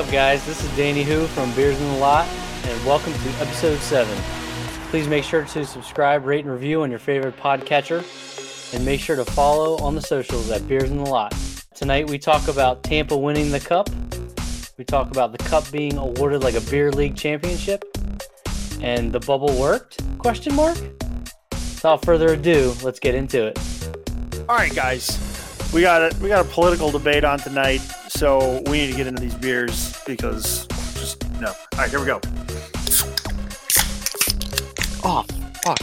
up, guys? This is Danny Who from Beers in the Lot, and welcome to episode 7. Please make sure to subscribe, rate, and review on your favorite podcatcher, and make sure to follow on the socials at Beers in the Lot. Tonight we talk about Tampa winning the cup. We talk about the cup being awarded like a beer league championship, and the bubble worked? Question mark. Without further ado, let's get into it. All right, guys, we got a we got a political debate on tonight, so we need to get into these beers because just no. All right, here we go. Oh, fuck.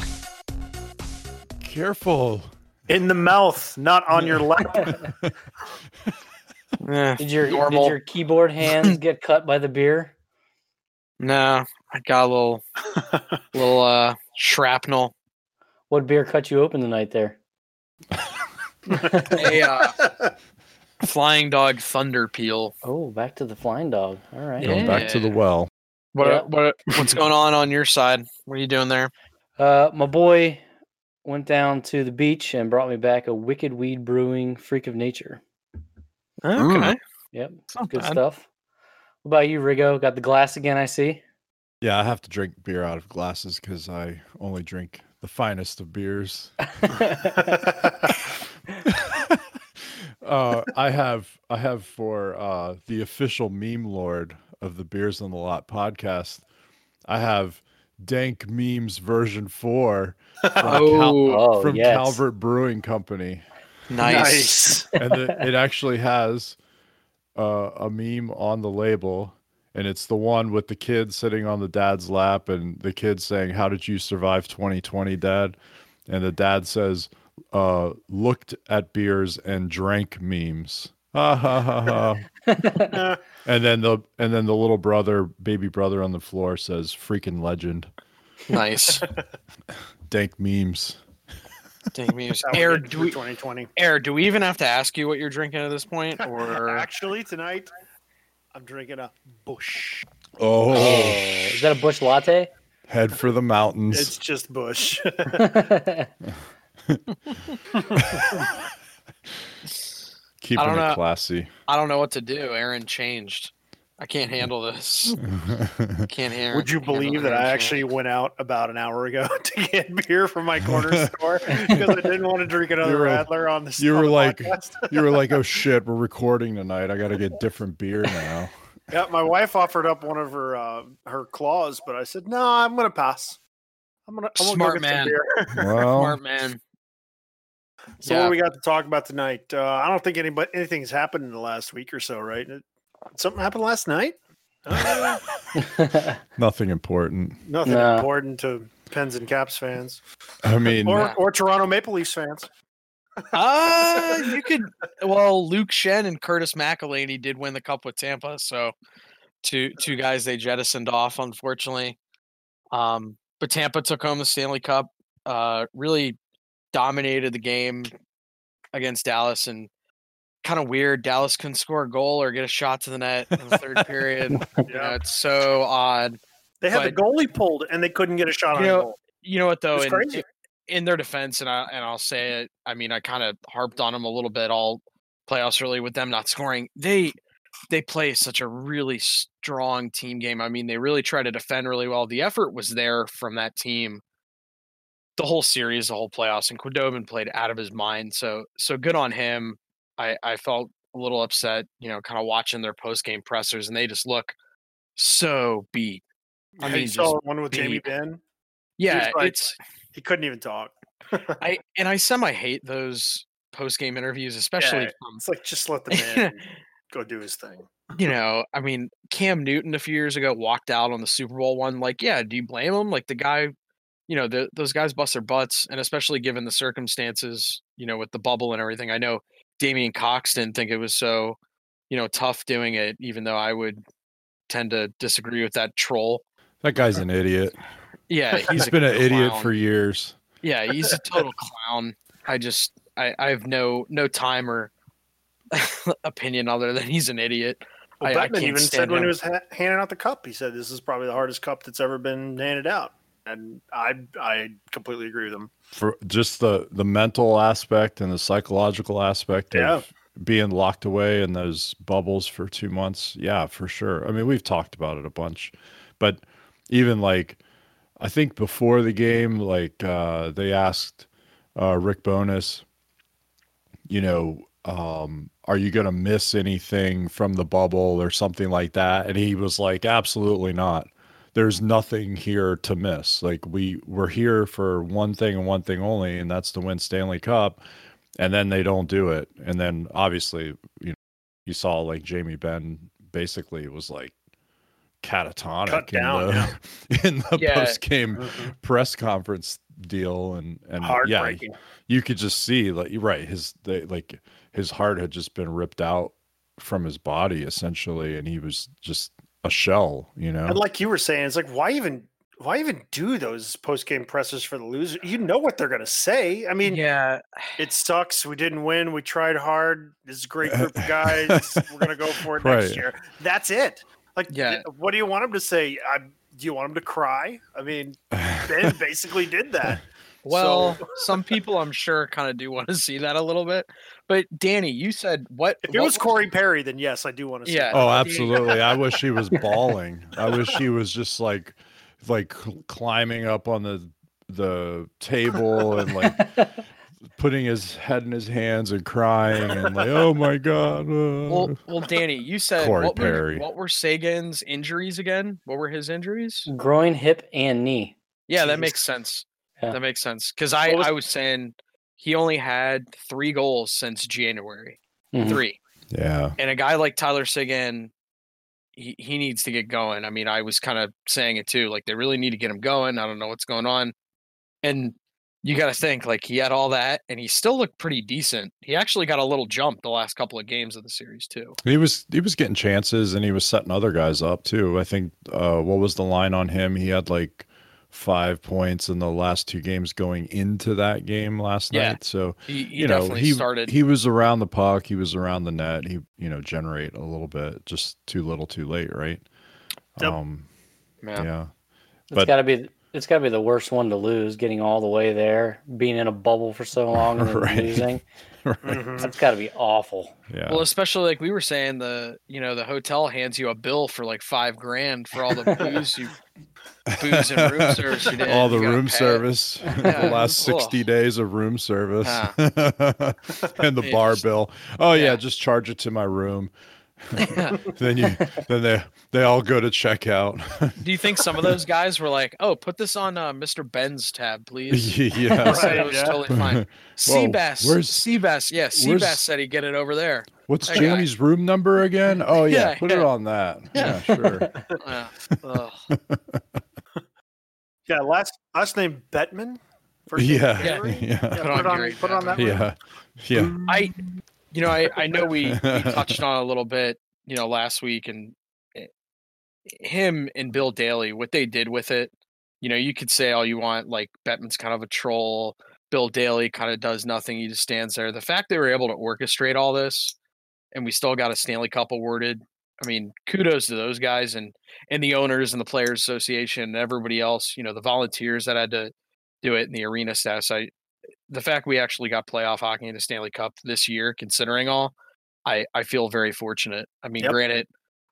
Careful. In the mouth, not on your lap. Did your normal. did your keyboard hands get cut by the beer? No, I got a little, little uh, shrapnel. What beer cut you open tonight there? A uh, flying dog thunder peel. Oh, back to the flying dog. All right. Yeah. Back to the well. What, Yeah. what, what's going on on your side? What are you doing there? Uh, my boy went down to the beach and brought me back a Wicked Weed Brewing Freak of Nature. Okay, Yep, not good bad. stuff. What about you, Rigo? Got the glass again? I see. Yeah, I have to drink beer out of glasses because I only drink the finest of beers. uh, I have I have for uh, the official meme lord of the Beers on the Lot podcast. I have Dank Memes version four from, Cal- Oh, oh, from yes. Calvert Brewing Company, nice. and it, it actually has uh, a meme on the label, and it's the one with the kid sitting on the dad's lap, and the kid saying, "How did you survive 2020, Dad?" And the dad says, uh, "Looked at beers and drank memes." Ha ha ha ha. And then the and then the little brother, baby brother on the floor says, "Freaking legend, Nice. dank memes." Dank me. That's how we Air, do we, 2020. Air, do we even have to ask you what you're drinking at this point? Or Actually, tonight I'm drinking a Busch. Oh, Oh, is that a Busch Latte? head for the mountains. It's just Busch. Keeping don't it know. classy. I don't know what to do. Aaron changed. I can't handle this. Can't hear. Would you believe that I actually went out about an hour ago to get beer from my corner store because I didn't want to drink another You were- Radler on the you on were the like- you were like, "Oh shit, we're recording tonight. I got to get different beer now." Yeah, my wife offered up one of her uh, her claws, but I said no. I'm gonna pass. I'm gonna, I'm gonna Smart go man. beer. Well, Smart man. So Yeah. what do we got to talk about tonight? Uh, I don't think anybody anything's happened in the last week or so, right? It- something happened last night. Uh, nothing important. nothing No. important to Pens and Caps fans I mean, or Yeah. or Toronto Maple Leafs fans. Uh, you could. Well, Luke Schenn and Curtis McElhinney did win the cup with Tampa, so two two guys they jettisoned off, unfortunately. Um, but Tampa took home the Stanley Cup. Uh, really dominated the game against Dallas, and kind of weird. Dallas couldn't score a goal or get a shot to the net in the third period. You know, Yeah, it's so odd. they had the goalie pulled and they couldn't get a shot on You know, goal. You know what though? In, crazy. in their defense, and I and I'll say it. I mean, I kind of harped on them a little bit all playoffs really with them not scoring. They they play such a really strong team game. I mean, they really try to defend really well. The effort was there from that team. The whole series, the whole playoffs, and Khudobin played out of his mind. So so good on him. I I felt a little upset, you know, kind of watching their post game pressers, and they just look so beat. I mean, saw one with Jamie beat. Benn. Yeah, like- it's He couldn't even talk. I and I semi hate those post game interviews, especially Yeah, from It's like just let the man go do his thing. you know, I mean, Cam Newton a few years ago walked out on the Super Bowl one. Like, yeah, do you blame him? Like the guy, you know, the, those guys bust their butts, and especially given the circumstances, you know, with the bubble and everything. I know Damian Cox didn't think it was so, you know, tough doing it, even though I would tend to disagree with that troll. that guy's an idiot. Yeah, he's He's a been an idiot for years. Yeah, he's a total clown. I just I, I have no no time or opinion other than he's an idiot. Well, I- I Bettman can't even said stand when he was ha- handing out the cup, he said this is probably the hardest cup that's ever been handed out, and I I completely agree with him. For just the the mental aspect and the psychological aspect Yeah. of being locked away in those bubbles for two months. Yeah, for sure. I mean, we've talked about it a bunch, but even like, I think before the game, like uh, they asked uh, Rick Bowness, you know, um, are you going to miss anything from the bubble or something like that? And he was like, absolutely not. There's nothing here to miss. Like we we're here for one thing and one thing only, and that's to win Stanley Cup. And then they don't do it. And then obviously, you know, you saw like Jamie Benn basically was like catatonic in the in the Yeah. post game Mhm. press conference deal and and yeah you could just see like right his they, like his heart had just been ripped out from his body essentially and he was just a shell you know And like you were saying, it's like why even why even do those post game presses for the loser? You know what they're gonna say. I mean, yeah, it sucks. We didn't win. We tried hard. This is a great group of guys. We're gonna go for it next year. That's it. Like, Yeah. what do you want them to say? I, do you want them to cry? I mean, Benn basically did that. Well, So- some people I'm sure kind of do want to see that a little bit. But Danny, you said what? If it what was Corey Perry, then yes, I do want to. See Yeah. that. oh absolutely i wish he was bawling i wish he was just like like climbing up on the the table and like putting his head in his hands and crying and like oh my god uh." Well, well, Danny, you said Corey what Perry. were what were Seguin's injuries again? What were his injuries? Groin, hip, and knee. Yeah, that makes sense. Yeah. That makes sense because I was- I was saying he only had three goals since January, Mhm. three, yeah and a guy like Tyler Seguin. He, he needs to get going. I mean, I was kind of saying it too. Like they really need to get him going. I don't know what's going on, and you got to think like he had all that, and he still looked pretty decent. He actually got a little jump the last couple of games of the series too. He was he was getting chances and he was setting other guys up too. I think uh what was the line on him? He had like five points in the last two games going into that game last Yeah. night. So He, he you know he started. he was around the puck, he was around the net. He you know generate a little bit, just too little, too late, right? Yep. Um, yeah. yeah, It's But- got to be. It's got to be the worst one to lose, getting all the way there, being in a bubble for so long and then Right. losing. right. Mhm. That's got to be awful. yeah. Well, especially like we were saying, the you know the hotel hands you a bill for like five grand for all the booze you booze and room service you did. all the You room service, Yeah. the last Ugh. 60 days of room service, Ah. and the It bar just- bill. Oh, yeah. yeah. just charge it to my room. Then you, then they, they all go to checkout. Do you think some of those guys were like, "Oh, put this on uh, Mr. Benn's tab, please"? yeah. He said Right, it was yeah. totally fine. Seabass, where's- Seabass? Yeah, Seabass said he'd get it over there. What's That guy. Jamie's room number again? Oh yeah, Yeah, put it on that. Yeah. Yeah, sure. Yeah. Ugh. Yeah, last last name Bettman. First name yeah, Perry? yeah, Yeah, Put put, on it on, put on that. Bettman. one. yeah, yeah. I, you know, I, I know we, we touched on a little bit, you know, last week, and eh, him and Bill Daly, what they did with it, you know, you could say all you want, like Bettman's kind of a troll. Bill Daly kind of does nothing; he just stands there. The fact they were able to orchestrate all this, and we still got a Stanley Cup awarded. I mean, kudos to those guys and and the owners and the players association and everybody else. You know, the volunteers that had to do it in the arena staffs. I the fact we actually got playoff hockey in the Stanley Cup this year, considering all, I I feel very fortunate. I mean, Yep. granted,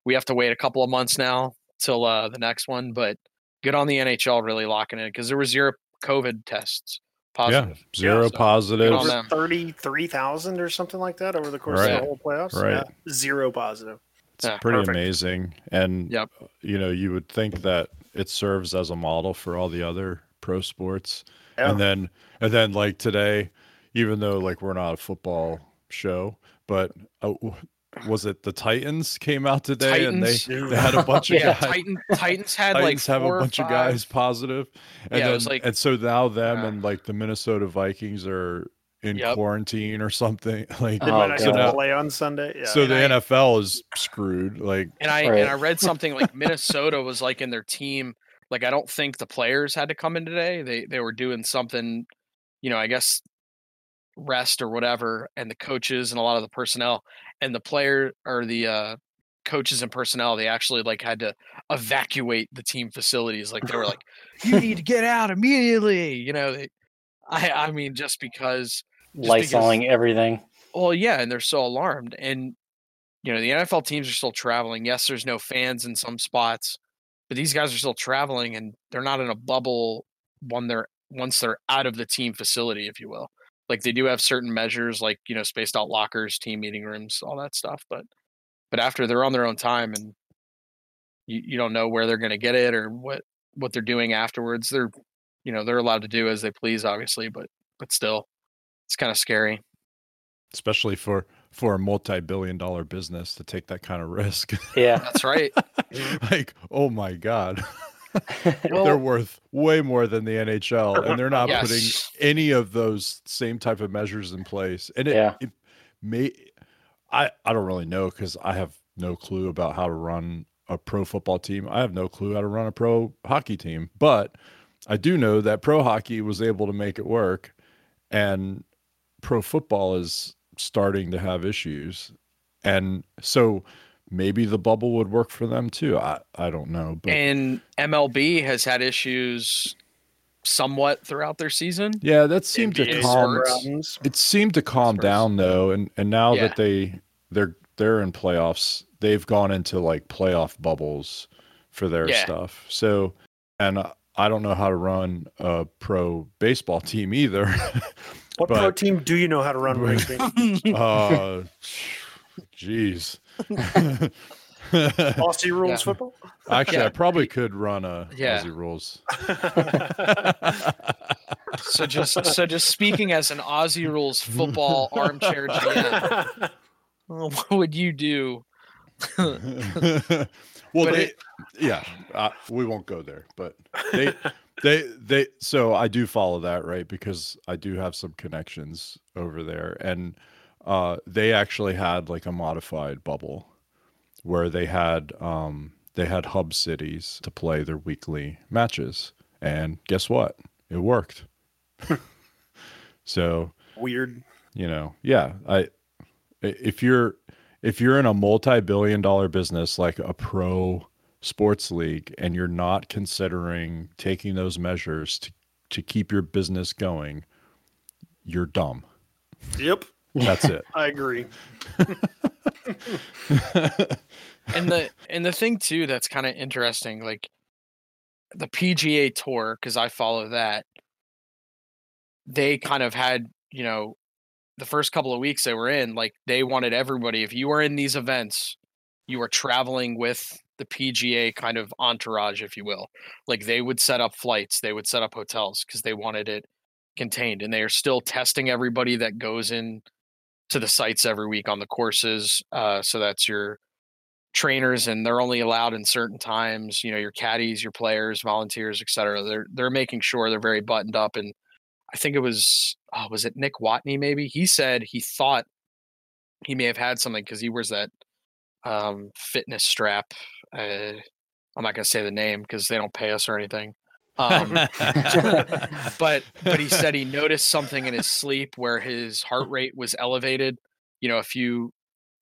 we have to wait a couple of months now till uh, the next one, but good on the NHL really locking in because there were zero COVID tests positive. Yeah, zero so, positive. good on Over thirty-three thousand or something like that over the course of the whole playoffs. Right. Yeah. Zero positive. It's Yeah, pretty perfect. amazing. And Yep. you know, you would think that it serves as a model for all the other pro sports. Yeah. And then and then like today, even though like we're not a football show, but uh, was it the Titans came out today Titans? and they, they had a bunch of Yeah, guys Titan, Titans had Titans like have a four or bunch of guys positive, and Yeah, it then was like- and so now them Yeah. and like the Minnesota Vikings are in Yep. quarantine or something. Like They Oh, might not God. now- play on Sunday. Yeah. so And the I- NFL is screwed. Like And I Right. and I read something like Minnesota was like in their team. Like I don't think the players had to come in today. They they were doing something, you know, I guess rest or whatever, and the coaches and a lot of the personnel and the player or the uh coaches and personnel they actually like had to evacuate the team facilities like they were like you need to get out immediately you know they, i i mean just because Because- Lysoling everything. Well, yeah, and they're so alarmed. And you know, the NFL teams are still traveling. Yes, there's no fans in some spots, but these guys are still traveling and they're not in a bubble when they're once they're out of the team facility, if you will. Like they do have certain measures like, you know, spaced out lockers, team meeting rooms, all that stuff. But but after they're on their own time and you, you don't know where they're gonna get it or what what they're doing afterwards. They're you know, they're allowed to do as they please, obviously, but but still it's kind of scary. especially for for a multi-billion dollar business to take that kind of risk. Yeah. That's right. like, oh my god. Well- they're worth way more than the NHL and they're not Yes. putting any of those same type of measures in place. And it, Yeah. it may I I don't really know cuz I have no clue about how to run a pro football team. I have no clue how to run a pro hockey team, but I do know that pro hockey was able to make it work and pro football is starting to have issues. And so maybe the bubble would work for them too. I, I don't know. But and MLB has had issues somewhat throughout their season. yeah, that seemed to calm sports. problems. it seemed to calm Spurs. down though. And and now Yeah. that they they're they're in playoffs, they've gone into like playoff bubbles for their Yeah. stuff. So and I- I don't know how to run a pro baseball team either. What pro team do you know how to run? Right. Wingspan? uh jeez. Aussie rules Yeah. football. Actually, I probably could run a Yeah. Aussie rules. So just so just speaking as an Aussie rules football armchair GM, what would you do? well, But they, it- yeah, uh, we won't go there, but they, they, they. So I do follow that, right? Because I do have some connections over there, and uh, they actually had like a modified bubble where they had, um, they had hub cities to play their weekly matches, and guess what? It worked. so Weird. you know yeah i if you're if you're in a multi-billion dollar business like a pro sports league and you're not considering taking those measures to to keep your business going you're dumb Yep, that's it I agree. And the and the thing too that's kind of interesting, like the PGA Tour, because I follow that. They kind of had, you know, the first couple of weeks they were in, like they wanted everybody. If you were in these events, you were traveling with the PGA kind of entourage, if you will. Like they would set up flights, they would set up hotels because they wanted it contained, and they are still testing everybody that goes in to the sites every week on the courses. Uh, so that's your trainers and they're only allowed in certain times you know your caddies your players volunteers etc they're they're making sure they're very buttoned up and i think it was oh, was it nick watney maybe he said he thought he may have had something because he wears that um fitness strap uh, i'm not going to say the name because they don't pay us or anything um, but but he said he noticed something in his sleep where his heart rate was elevated you know a few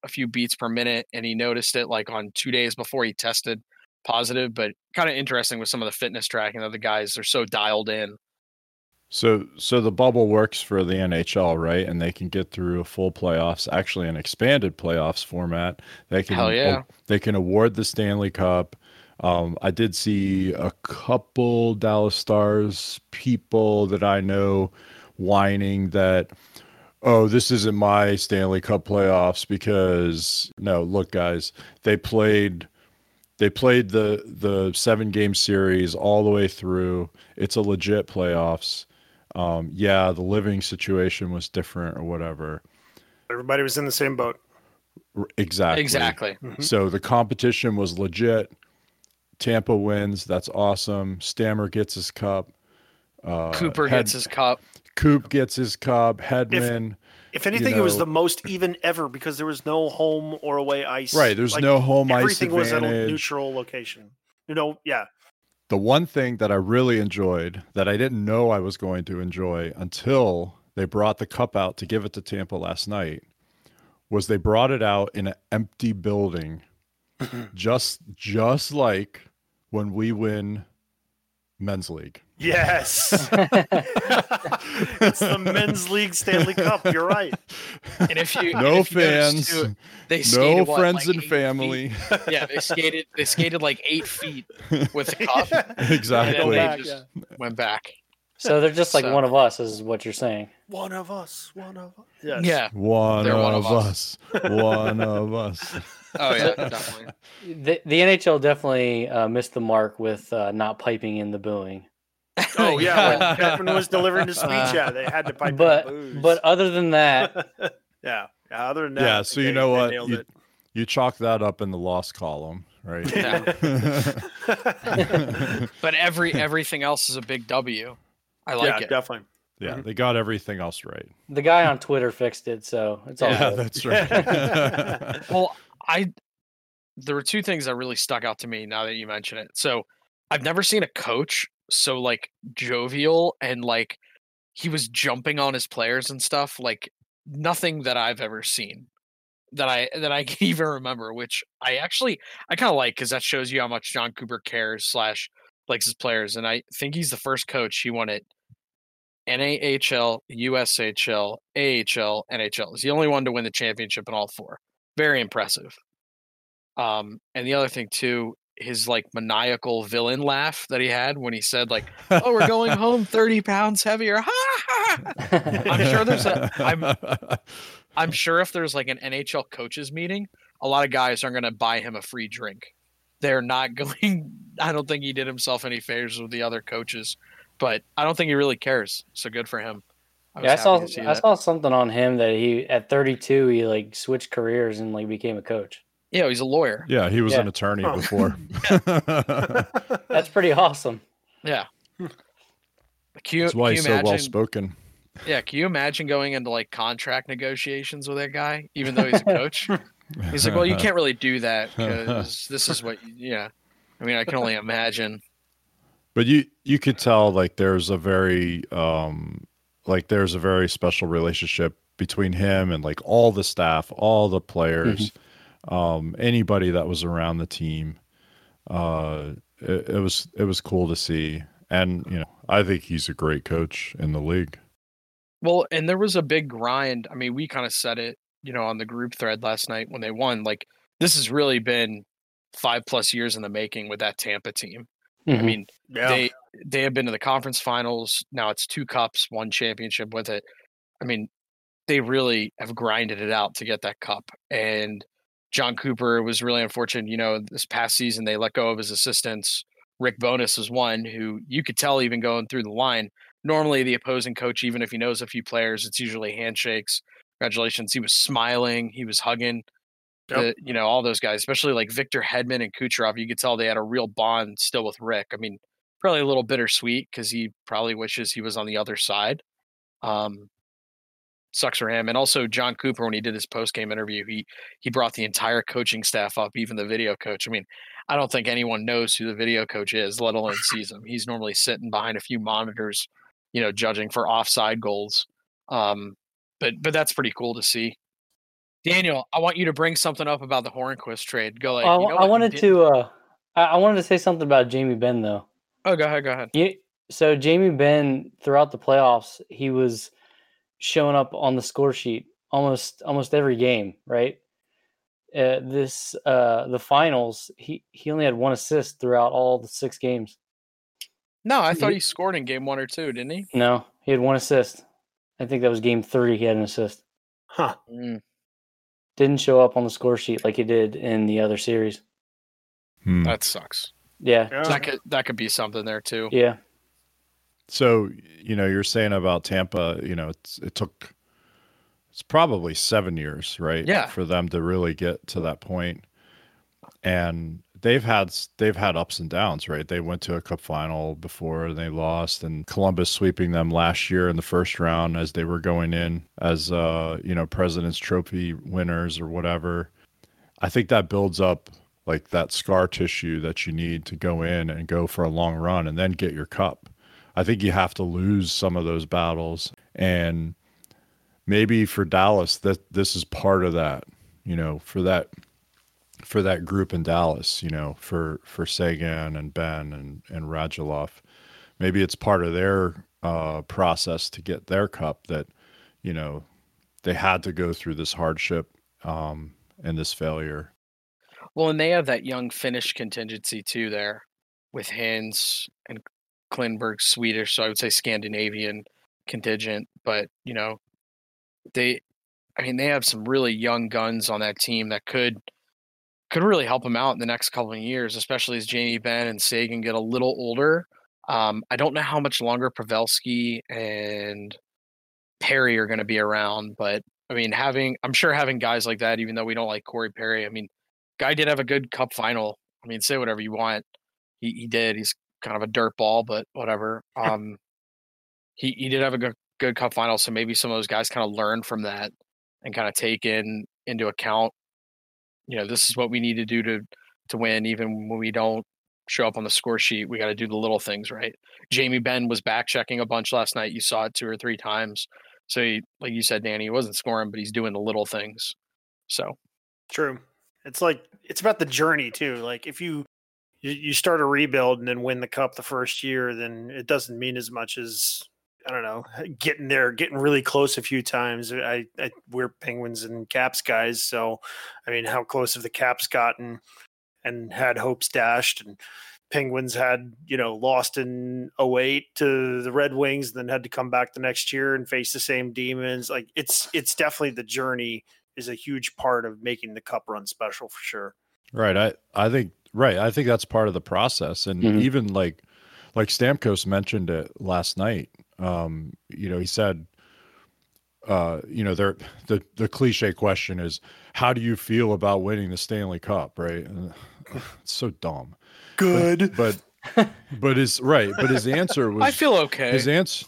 a few beats per minute and he noticed it like on two days before he tested positive but kind of interesting with some of the fitness tracking of the guys they're so dialed in so so the bubble works for the nhl right and they can get through a full playoffs actually an expanded playoffs format they can Hell yeah. they can award the stanley cup Um, I did see a couple Dallas Stars people that I know whining that, oh, this isn't my Stanley Cup playoffs because no, look, guys, they played they played the the seven game series all the way through. It's a legit playoffs. Um, yeah, the living situation was different or whatever. Everybody was in the same boat. R- Exactly. exactly So the competition was legit. Tampa wins. That's awesome. Stammer gets his cup. Uh, cooper Head- gets his cup Coop gets his cup. Hedman. If anything, it was the most even ever because there was no home or away ice. right. There's Like, no home ice everything was at a neutral location. You know, yeah. The one thing that I really enjoyed that I didn't know I was going to enjoy until they brought the cup out to give it to Tampa last night was they brought it out in an empty building just just like when we win men's league. Yes. it's the men's league Stanley Cup. You're right. And if you no if you fans, too, they no what, friends like and family. feet? Yeah, they skated. They skated like eight feet with the cup. And exactly. then back, they just yeah. went back. so they're just like So- one of us, is what you're saying. One of us. One of us. Yes. Yeah. One, of, one of us. one of us. Oh yeah, definitely. The, the NHL definitely uh, missed the mark with uh, not piping in the booing. Oh yeah. When Captain was delivering the speech, Uh, yeah, they had to pipe But in booze. but other than that, yeah. yeah. Other than that, Yeah, so think you know what? You, you chalk that up in the loss column, right? Yeah. But every everything else is a big W. I like yeah, it. definitely. yeah, they got everything else right. the guy on Twitter fixed it, so it's all Yeah, good. that's right. Well, I there were two things that really stuck out to me now that you mention it. So I've never seen a coach so like jovial and like he was jumping on his players and stuff like nothing that I've ever seen that I that I can even remember. Which I actually I kind of like because that shows you how much John Cooper cares slash likes his players. And I think he's the first coach. He won it NAHL, USHL, AHL, NHL. He's the only one to win the championship in all four. Very impressive. Um, and the other thing too, his like maniacal villain laugh that he had when he said like, "Oh, we're going home thirty pounds heavier." Ha, ha, ha. I'm sure there's a- I'm- I'm sure if there's like an NHL coaches meeting, a lot of guys aren't going to buy him a free drink. They're not going. I don't think he did himself any favors with the other coaches, but I don't think he really cares. So good for him. was yeah, I saw I that. saw something on him that he at 32 he like switched careers and like became a coach. Yeah, he's a lawyer. yeah, he was Yeah. an attorney Oh. before. That's pretty awesome. Yeah. Can you, That's why he's you so well spoken. Yeah, can you imagine going into like contract negotiations with that guy, even though he's a coach? He's like, well, you can't really do that because this is what. you- Yeah, I mean, I can only imagine. But you you could tell like there's a very um like there's a very special relationship between him and like all the staff, all the players, um anybody that was around the team. Uh it, it was it was cool to see. And you know, I think he's a great coach in the league. Well, and there was a big grind. I mean, we kind of said it, you know, on the group thread last night when they won. Like, this has really been five plus years in the making with that Tampa team. I Mhm. mean, Yeah. they they have been to the conference finals. Now it's two cups, one championship with it. I mean, they really have grinded it out to get that cup. And John Cooper was really unfortunate. You know, this past season they let go of his assistants. Rick Bowness was one who you could tell even going through the line. Normally, the opposing coach, even if he knows a few players, it's usually handshakes. Congratulations. He was smiling. He was hugging. Yep. The, you know, all those guys, especially like Victor Hedman and Kucherov, you could tell they had a real bond still with Rick. I mean, probably a little bittersweet because he probably wishes he was on the other side. Um, sucks for him. And also John Cooper, when he did his post game interview, he he brought the entire coaching staff up, even the video coach. I mean, I don't think anyone knows who the video coach is, let alone sees him. He's normally sitting behind a few monitors, you know, judging for offside goals. Um, but but that's pretty cool to see. Daniel, I want you to bring something up about the Hornqvist trade. Go I, you know I wanted to uh I, I wanted to say something about Jamie Benn though. Oh, go ahead, go ahead. You, so Jamie Benn throughout the playoffs, he was showing up on the score sheet almost almost every game, right? Uh, this uh the finals, he he only had one assist throughout all the six games. No, I thought you- he scored in game one or two, didn't he? No, he had one assist. I think that was game three. He had an assist. Huh. Mm. Didn't show up on the score sheet like he did in the other series. Hmm. That sucks. Yeah, Yeah. That could that could be something there too. yeah. So, you know, you're saying about Tampa, you know, it's, it took, it's probably seven years, right? Yeah. For them to really get to that point. And they've had, they've had ups and downs, right? They went to a cup final before and they lost and Columbus sweeping them last year in the first round as they were going in as, uh, you know, President's Trophy winners or whatever. I think that builds up like that scar tissue that you need to go in and go for a long run and then get your cup. I think you have to lose some of those battles. And maybe for Dallas, that this is part of that, you know, for that for that group in Dallas, you know, for for Seguin and Benn and and Radulov. maybe it's part of their uh, process to get their cup that you know they had to go through this hardship um, and this failure. Well, and they have that young Finnish contingency too there with Hintz and Klingberg Swedish, so I would say Scandinavian contingent. But you know, they, I mean, they have some really young guns on that team that could could really help them out in the next couple of years, especially as Jamie Benn and Seguin get a little older. Um, I don't know how much longer Pavelski and Perry are going to be around, but I mean, having I'm sure having guys like that, even though we don't like Corey Perry, I mean, guy did have a good Cup final. I mean, say whatever you want, he he did. He's kind of a dirt ball, but whatever. Um, he he did have a good good Cup final, so maybe some of those guys kind of learn from that and kind of take in into account. You know, this is what we need to do to to win, even when we don't show up on the score sheet. We got to do the little things right. Jamie Benn was back checking a bunch last night. You saw it two or three times. So, he, like you said, Danny, he wasn't scoring, but he's doing the little things. So, true. It's like it's about the journey too. Like if you you start a rebuild and then win the cup the first year, then it doesn't mean as much as I don't know, getting there, getting really close a few times. I, I we're Penguins and Caps guys, so I mean, how close have the Caps gotten and had hopes dashed and Penguins had, you know, lost in 08 to the Red Wings, and then had to come back the next year and face the same demons. Like it's it's definitely the journey is a huge part of making the cup run special for sure. Right. I I think right. I think that's part of the process. And mm-hmm. even like like Stamkos mentioned it last night. Um, you know, he said uh, you know, there the the cliche question is how do you feel about winning the Stanley Cup, right? it's so dumb good. But but, but his right, but his answer was I feel okay. His answer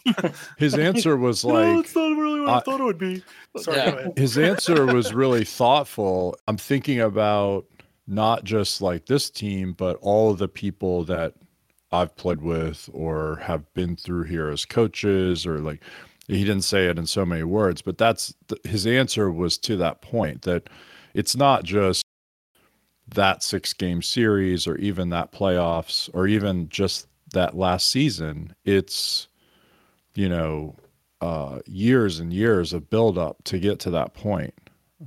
his answer was like no, it's not really what I, I thought it would be. Sorry, yeah. His answer was really thoughtful. I'm thinking about not just like this team, but all of the people that I've played with or have been through here as coaches or like he didn't say it in so many words, but that's his answer was to that point that it's not just that six game series or even that playoffs or even just that last season. It's you know uh, years and years of build up to get to that point.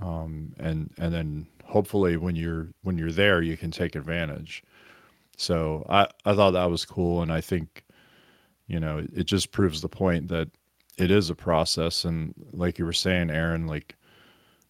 Um, and and then hopefully when you're when you're there you can take advantage so i i thought that was cool and i think you know it just proves the point that it is a process and like you were saying aaron like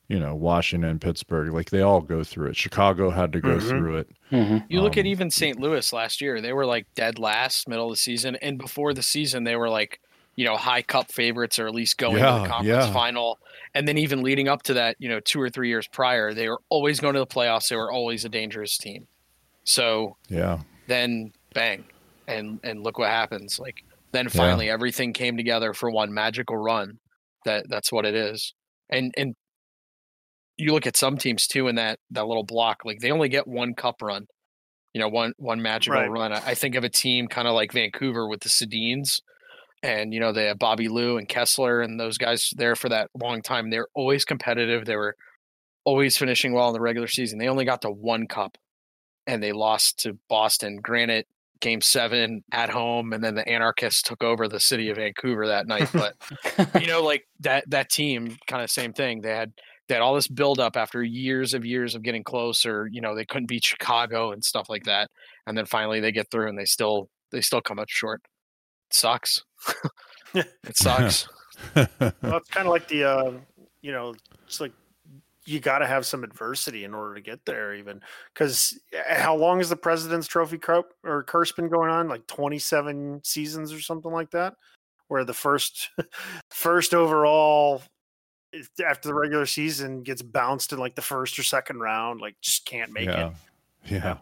you know, Washington, Pittsburgh, like they all go through it. Chicago had to go mm-hmm. through it. Mm-hmm. You look um, at even St. Louis last year, they were like dead last, middle of the season. And before the season, they were like, you know, high cup favorites or at least going yeah, to the conference yeah. final. And then even leading up to that, you know, two or three years prior, they were always going to the playoffs. They were always a dangerous team. So yeah, then bang. And and look what happens. Like then finally yeah. everything came together for one magical run. That that's what it is. And and you look at some teams too in that that little block, like they only get one cup run, you know, one one magical right. run. I, I, think of a team kind of like Vancouver with the Sedins, and you know they have Bobby Lou and Kesler and those guys there for that long time. They're always competitive. They were always finishing well in the regular season. They only got to one cup, and they lost to Boston. Granted, game seven at home and then the anarchists took over the city of vancouver that night but you know like that that team kind of same thing they had they had all this buildup after years of years of getting closer. You know, they couldn't beat Chicago and stuff like that, and then finally they get through and they still they still come up short. It sucks. it sucks. well, it's kind of like the uh, you know, it's like you got to have some adversity in order to get there, even because eh, how long has the President's Trophy Cup or curse been going on? Like twenty seven seasons or something like that, where the first first overall after the regular season gets bounced in like the first or second round, like just can't make yeah. it. Yeah.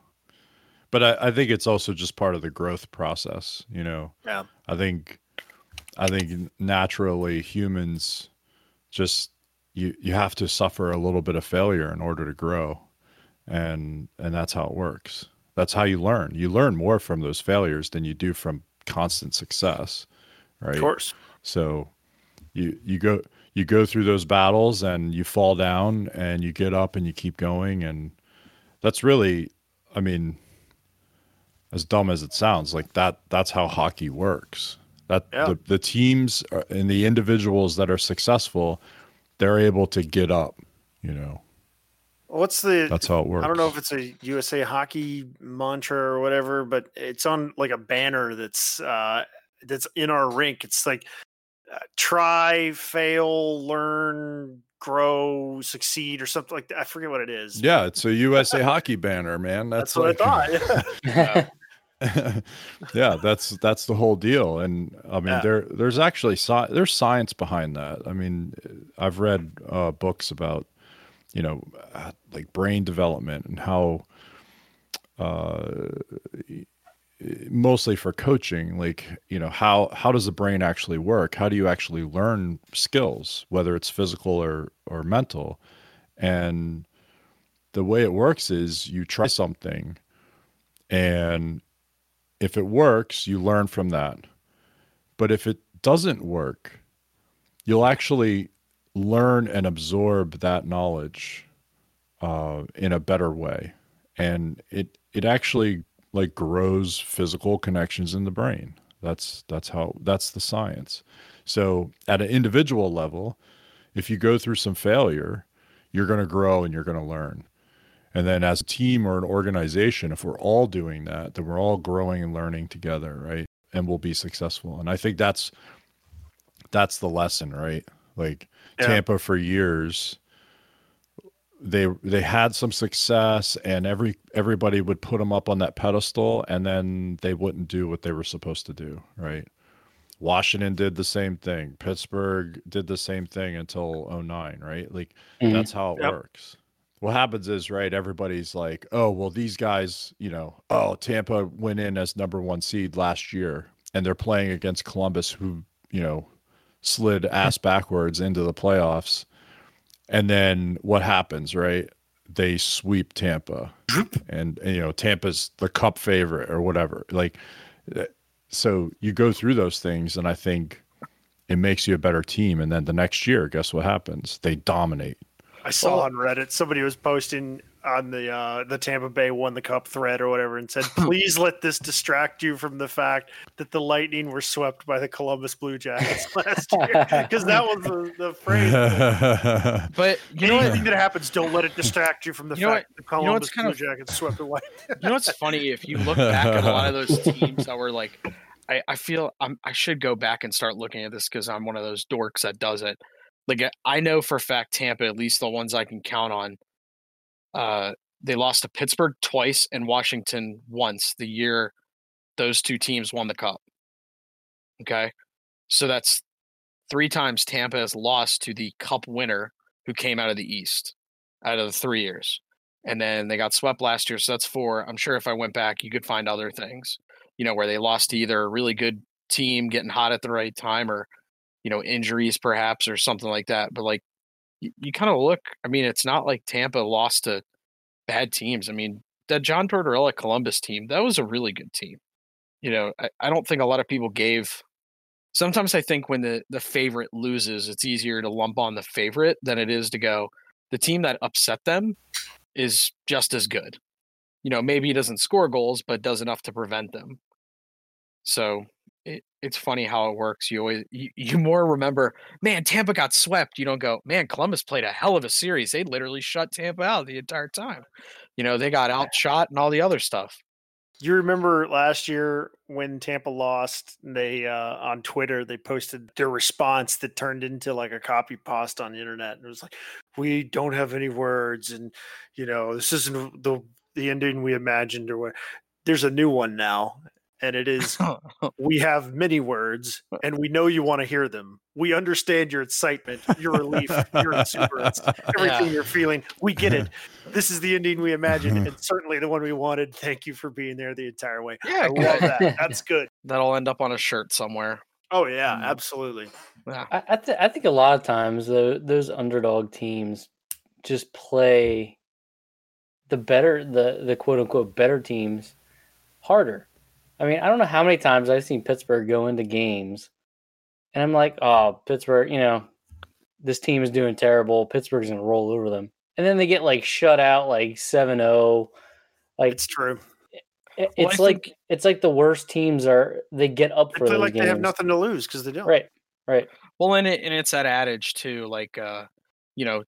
But I, I think it's also just part of the growth process, you know. Yeah. I think I think naturally humans just you you have to suffer a little bit of failure in order to grow. And and that's how it works. That's how you learn. You learn more from those failures than you do from constant success. Right. Of course. So you you go you go through those battles and you fall down and you get up and you keep going and that's really i mean as dumb as it sounds, like that that's how hockey works. That Yeah. the, the teams and the individuals that are successful, they're able to get up, you know. What's the? That's how it works. I don't know if it's a USA Hockey mantra or whatever, but it's on like a banner that's uh that's in our rink. It's like uh, try, fail, learn, grow, succeed, or something like that. I forget what it is. Yeah, it's a USA hockey banner, man. that's, That's, what I thought. yeah, that's that's the whole deal. And I mean, Yeah. there there's actually sci- there's science behind that. I mean, I've read uh, books about you know uh, like brain development and how uh, mostly for coaching like you know how how does the brain actually work how do you actually learn skills whether it's physical or or mental and the way it works is you try something and if it works you learn from that. But if it doesn't work you'll actually learn and absorb that knowledge uh, in a better way. And it it actually like grows physical connections in the brain. That's that's how that's the science. So at an individual level if you go through some failure you're going to grow and you're going to learn and then as a team or an organization if we're all doing that then we're all growing and learning together right? And we'll be successful. And i think that's that's the lesson right? Like Yeah. tampa for years they they had some success and every everybody would put them up on that pedestal and then they wouldn't do what they were supposed to do right? Washington did the same thing. Pittsburgh did the same thing until 09 right? Like Mhm. that's how it Yep. works what happens is right everybody's like oh well these guys you know oh tampa went in as number one seed last year and they're playing against columbus who you know slid ass backwards into the playoffs. And then what happens right? They sweep tampa. And, and you know tampa's the cup favorite or whatever. Like uh, so you go through those things and i think it makes you a better team and then the next year guess what happens? They dominate I saw Well- on Reddit somebody was posting on the uh, the Tampa Bay won the cup thread or whatever and said, "Please let this distract you from the fact that the Lightning were swept by the Columbus Blue Jackets last year." Because that was the, the phrase. But you know what? That happens, don't let it distract you from the You fact that the You know Columbus what's kind Blue of- Jackets swept away. You know what's funny? If you look back at a lot of those teams that were like, I, I feel I'm, I should go back and start looking at this because I'm one of those dorks that does it. Like I- I know for fact Tampa, at least the ones I can count on, uh, they lost to Pittsburgh twice and Washington once the year those two teams won the cup. Okay, so that's three times Tampa has lost to the cup winner who came out of the East out of the three years and then they got swept last year. So that's four. I'm sure if I went back, you could find other things, you know, where they lost to either a really good team getting hot at the right time or, you know, injuries perhaps or something like that. But like, you, you kind of look, I mean, it's not like Tampa lost to bad teams. I mean, that John Tortorella Columbus team, that was a really good team. You know, I, I don't think a lot of people gave. Sometimes I think when the, the favorite loses, it's easier to lump on the favorite than it is to go, the team that upset them is just as good. You know, maybe he doesn't score goals, but does enough to prevent them. So it's funny how it works. You always you, you more remember, man, Tampa got swept. You don't go, man, Columbus played a hell of a series. They literally shut Tampa out the entire time. You know, they got outshot and all the other stuff. You remember last year when Tampa lost, they uh, on Twitter they posted their response that turned into like a copy paste on the internet, and it was like, "We don't have any words, and you know this isn't the the ending we imagined." Or what? There's a new one now, and it is, "We have many words, and we know you want to hear them. We understand your excitement, your relief, your exuberance, everything Yeah. you're feeling. We get it. This is the ending we imagined, and certainly the one we wanted. Thank you for being there the entire way. Yeah, I love that. That's good. That'll end up on a shirt somewhere. Oh yeah, Mm. absolutely. Yeah. I, I, th- I think a lot of times tho- those underdog teams just play the better the the quote unquote better teams harder. I mean, I don't know how many times I've seen Pittsburgh go into games and I'm like, oh, Pittsburgh, you know, this team is doing terrible. Pittsburgh's gonna roll over them. And then they get like shut out like 7-0. Like It's true. It- Well, It's I like think- it's like the worst teams are they get up They for play those like games. they have nothing to lose because they don't. Right, right. Well, and it and it's that adage too, like uh, you know,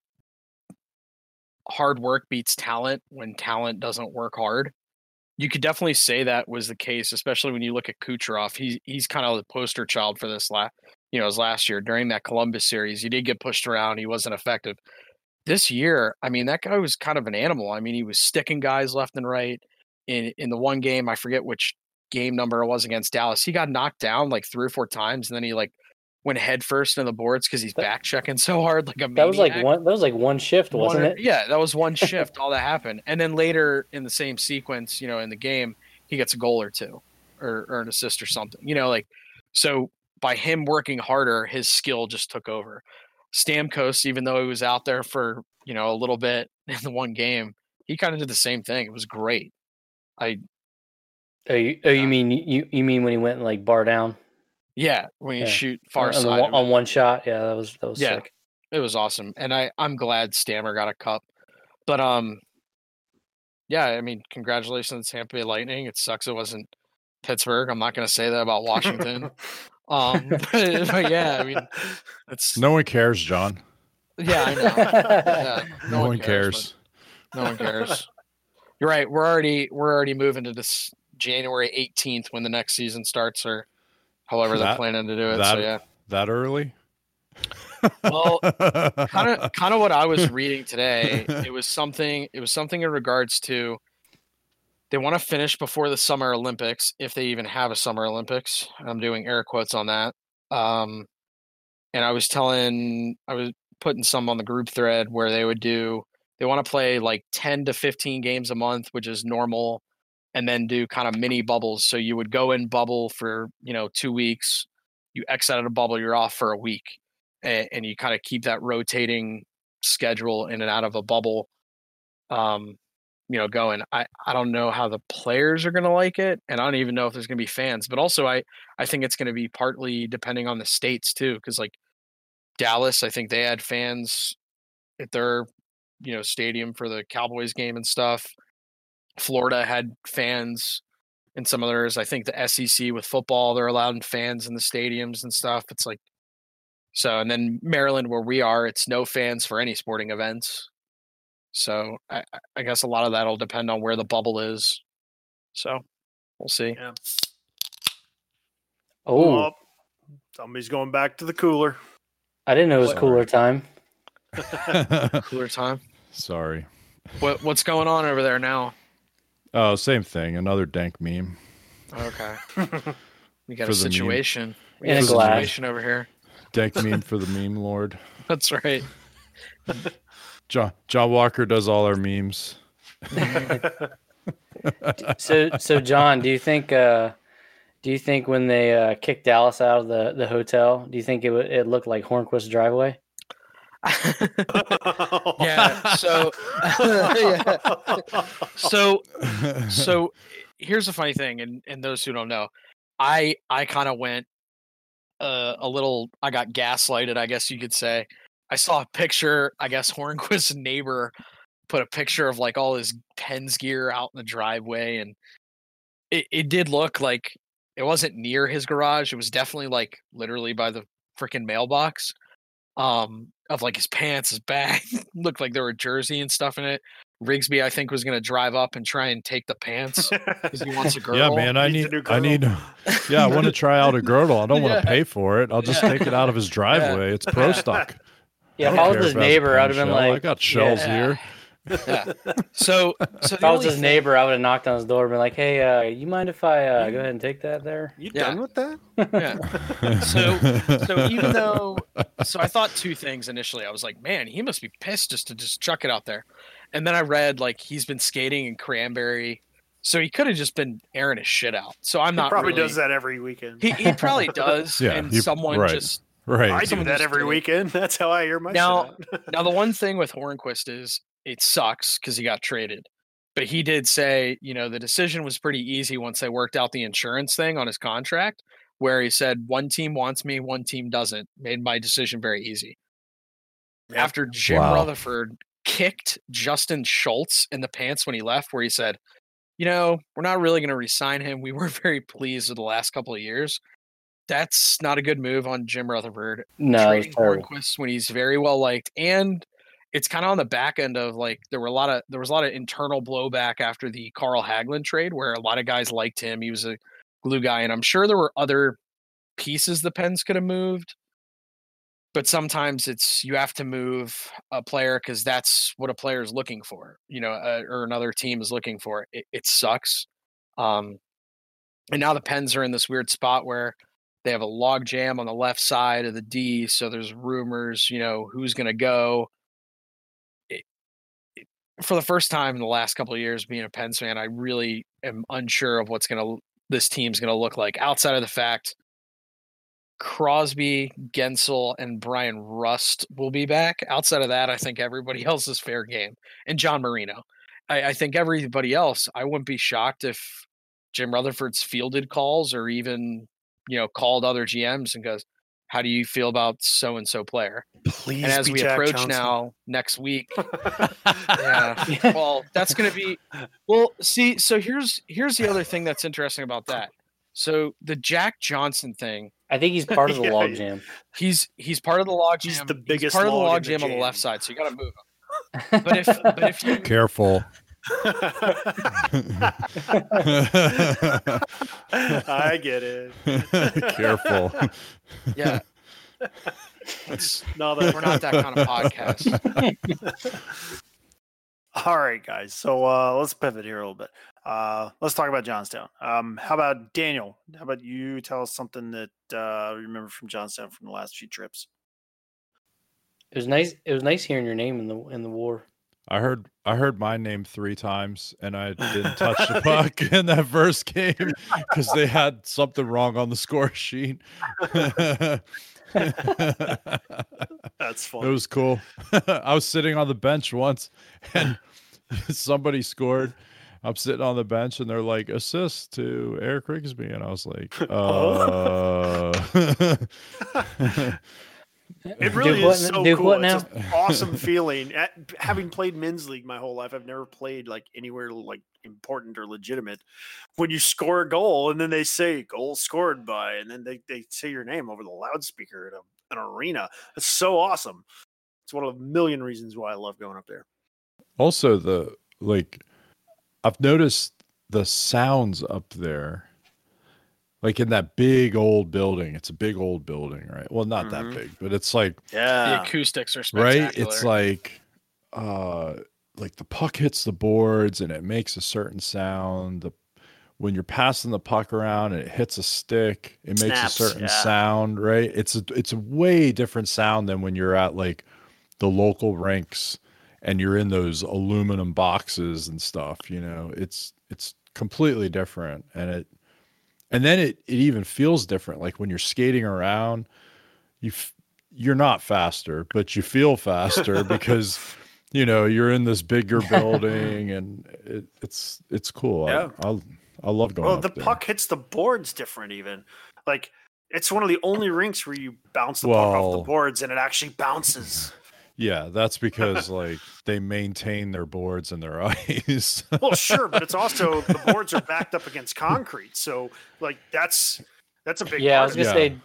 hard work beats talent when talent doesn't work hard. You could definitely say that was the case, especially when you look at Kucherov. He's he's kind of the poster child for this last, you know, his last year during that Columbus series. He did get pushed around. He wasn't effective. This year, I mean, that guy was kind of an animal. I mean, he was sticking guys left and right. In in the one game, I forget which game number it was against Dallas. He got knocked down like three or four times, and then he like went head first in the boards because he's back checking so hard, like a That was like one. That was like one shift, wasn't or- it? Yeah, that was one shift. all that happened, and then later in the same sequence, you know, in the game, he gets a goal or two, or, or an assist or something. You know, like so by him working harder, his skill just took over. Stamkos, even though he was out there for you know a little bit in the one game, he kind of did the same thing. It was great. I Oh, you, oh, you mean you you mean when he went like bar down yeah, when you Yeah. shoot far on, side, one- on one shot? Yeah, that was that was Yeah. sick. it was awesome and i i'm glad stammer got a cup but um yeah i mean congratulations tampa bay lightning it sucks it wasn't pittsburgh i'm not going to say that about washington um but, but yeah i mean it's No one cares, John. yeah i know yeah, No, one cares. but no one cares you're right we're already we're already moving to this january 18th when the next season starts or however they're planning to do it that- so yeah That early? well kind of kind of what I was reading today. It was something it was something in regards to they want to finish before the summer Olympics if they even have a summer Olympics. I'm doing air quotes on that. Um and I was telling I was putting some on the group thread where they would do they want to play like 10 to 15 games a month, which is normal, and then do kind of mini bubbles. So you would go in bubble for, you know, 2 weeks, you exit out of bubble, you're off for a week and, and you kind of keep that rotating schedule in and out of a bubble um you know going i i don't know how the players are going to like it and i don't even know if there's going to be fans but also i i think it's going to be partly depending on the states too because like dallas i think they had fans at their you know stadium for the cowboys game and stuff florida had fans in some others i think the sec with football they're allowing fans in the stadiums and stuff it's like so, and then Maryland, where we are, it's no fans for any sporting events. So, I, I- I guess a lot of that'll depend on where the bubble is. So, we'll see. Yeah. Oh, Oh, somebody's going back to the cooler. I didn't know it was Sorry. cooler time. Cooler time. Sorry. What What's going on over there now? Oh, same thing. Another dank meme. Okay, we got For a situation. We got a a situation over here. Dank meme for the meme lord. That's right. John John Walker does all our memes. So, so John, do you think? uh Do you think when they uh, kicked Dallas out of the, the hotel, do you think it would it looked like Hornqvist driveway? Yeah, so- Yeah. so so here's the funny thing and and those who don't know i i kind of went uh, a little i got gaslighted i guess you could say i saw a picture i guess hornqvist's neighbor put a picture of like all his pens gear out in the driveway and it, it did look like it wasn't near his garage it was definitely like literally by the freaking mailbox um of like his pants his bag looked like there were jersey and stuff in it Rigsby, I think, was going to drive up and try and take the pants because he wants a girl. Yeah, man, I Needs a need I need. Yeah, I want to try out a girdle. I don't want Yeah. to pay for it. I'll just Yeah. take it out of his driveway. It's pro stock. Yeah, I if I was his if it has a neighbor, I'd have been shell. I got shells Yeah. here. Yeah. So, so if I was his thing- neighbor, I would have knocked on his door and been like, "Hey, uh, you mind if I uh, go ahead and take that there?" You Yeah. done with that? Yeah. So, so even though, so I thought two things initially. I was like, man, he must be pissed just to just chuck it out there. And then I read like he's been skating in Cranberry, so he could have just been airing his shit out. So I'm He not probably really- does that every weekend. He, he probably does. Yeah, and he- someone right. just right. I do that every weekend. That's how I hear my Now- shit out. Now the one thing with Hornqvist is it sucks because he got traded. But he did say, you know, the decision was pretty easy once they worked out the insurance thing on his contract, where he said one team wants me, one team doesn't. Made my decision very easy. After Jim Wow. Rutherford kicked Justin Schultz in the pants when he left, where he said, you know, we're not really going to resign him. We weren't very pleased with the last couple of years. That's not a good move on Jim Rutherford. No, trading. Hornqvist when he's very well liked, and it's kind of on the back end of like there were a lot of there was a lot of internal blowback after the Carl Hagelin trade, where a lot of guys liked him. He was a glue guy, and I'm sure there were other pieces the Pens could have moved. But sometimes it's you have to move a player because that's what a player is looking for, you know, uh, or another team is looking for. It, it sucks. Um, and now the Pens are in this weird spot where they have a log jam on the left side of the D, so there's rumors, you know, who's going to go. For the first time in the last couple of years, being a Pens fan, I really am unsure of what's going to this team's going to look like outside of the fact Crosby, Guentzel, and Bryan Rust will be back. Outside of that, I think everybody else is fair game. And John Marino. I, I think everybody else, I wouldn't be shocked if Jim Rutherford's fielded calls or even, you know, called other GMs and goes, How do you feel about so and so player? Please and as be we Jack approach Johnson. now next week, yeah. Well, that's going to be well. See, so here's here's the other thing that's interesting about that. So the Jack Johnson thing, I think he's part of the Yeah, log jam. he's he's part of the log jam. He's the biggest part of the log log in the jam on the left side, so you got to move him. But if but if you Careful. I get it. Careful. yeah, it's, No, that, we're not that kind of podcast. All right, guys. So uh, let's pivot here a little bit. Uh, let's talk about Johnstown. Um, how about Daniel? How about you tell us something that uh, you remember from Johnstown from the last few trips? It was nice. It was nice hearing your name in the in the war. I heard I heard my name three times and I didn't touch the puck in that first game because they had something wrong on the score sheet. That's funny. It was cool. I was sitting on the bench once and somebody scored. I'm sitting on the bench and they're like assist to Eric Rigsby and I was like, uh It really Duke is what- so Duke cool. what it's an awesome feeling. At, having played men's league my whole life, I've never played like anywhere like important or legitimate. When you score a goal and then they say goal scored by, and then they, they say your name over the loudspeaker at a, an arena. It's so awesome. It's one of a million reasons why I love going up there. Also, the like, I've noticed the sounds up there, like in that big old building. It's a big old building, right? Well, not Mhm. that big, but it's like yeah, The acoustics are spectacular. right. It's like, uh, like the puck hits the boards and it makes a certain sound. The when you're passing the puck around and it hits a stick, it makes Snaps, a certain yeah. sound, right? It's a it's a way different sound than when you're at like the local rinks and you're in those aluminum boxes and stuff, you know. It's it's completely different and it and then it it even feels different like when you're skating around you f- you're not faster, but you feel faster because you know you're in this bigger building and it, it's it's cool. Yeah. I, I I love going. Well, the there. puck hits the boards different, even. Like, it's one of the only rinks where you bounce the puck off the boards and it actually bounces. Yeah, that's because like they maintain their boards and their ice. Well, sure, but it's also the boards are backed up against concrete, so like that's that's a big. Yeah, I was gonna it. say,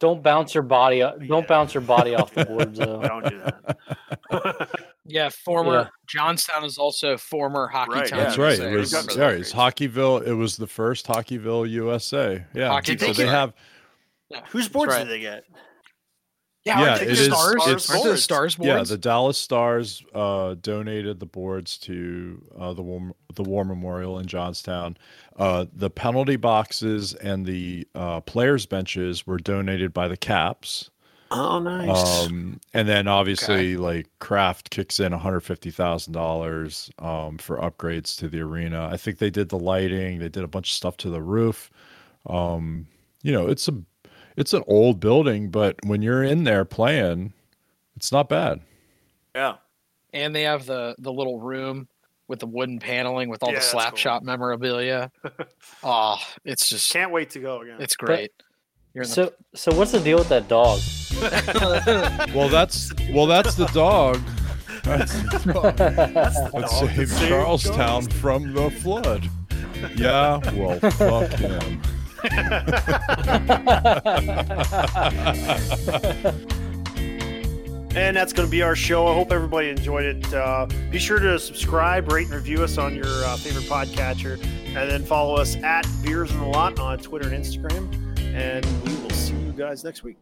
don't bounce your body. Don't Yeah. bounce your body off the boards. Though. Don't do that. yeah, former Yeah. Johnstown is also former hockey Right, town. That's right. It was got yeah, those it's. Hockeyville. It was the first Hockeyville USA. Yeah, Hockey so they they- have Whose boards right. did they get? Yeah, Yeah, aren't they it the is- stars? it's- Aren't the stars boards? yeah the Dallas Stars uh, donated the boards to uh, the war, the War Memorial in Johnstown. Uh, the penalty boxes and the uh, players benches were donated by the Caps. Oh, nice. Um, and then obviously like Kraft kicks in $150,000 um, for upgrades to the arena. I think they did the lighting, they did a bunch of stuff to the roof. Um, you know, it's a it's an old building, but when you're in there playing, it's not bad. yeah, and they have the the little room with the wooden paneling with all Yeah, the that's slap cool. shot memorabilia. oh, it's just can't wait to go again. it's great. You're in the So, so what's the deal with that dog? Well, that's well, that's the dog. That's the dog That's the that dog saved saved Charlestown from the flood. Yeah, well, fuck him. And that's going to be our show. I hope everybody enjoyed it. Uh, be sure to subscribe, rate, and review us on your uh, favorite podcatcher, and then follow us at Beers in the Lot on Twitter and Instagram. And we will see you guys next week.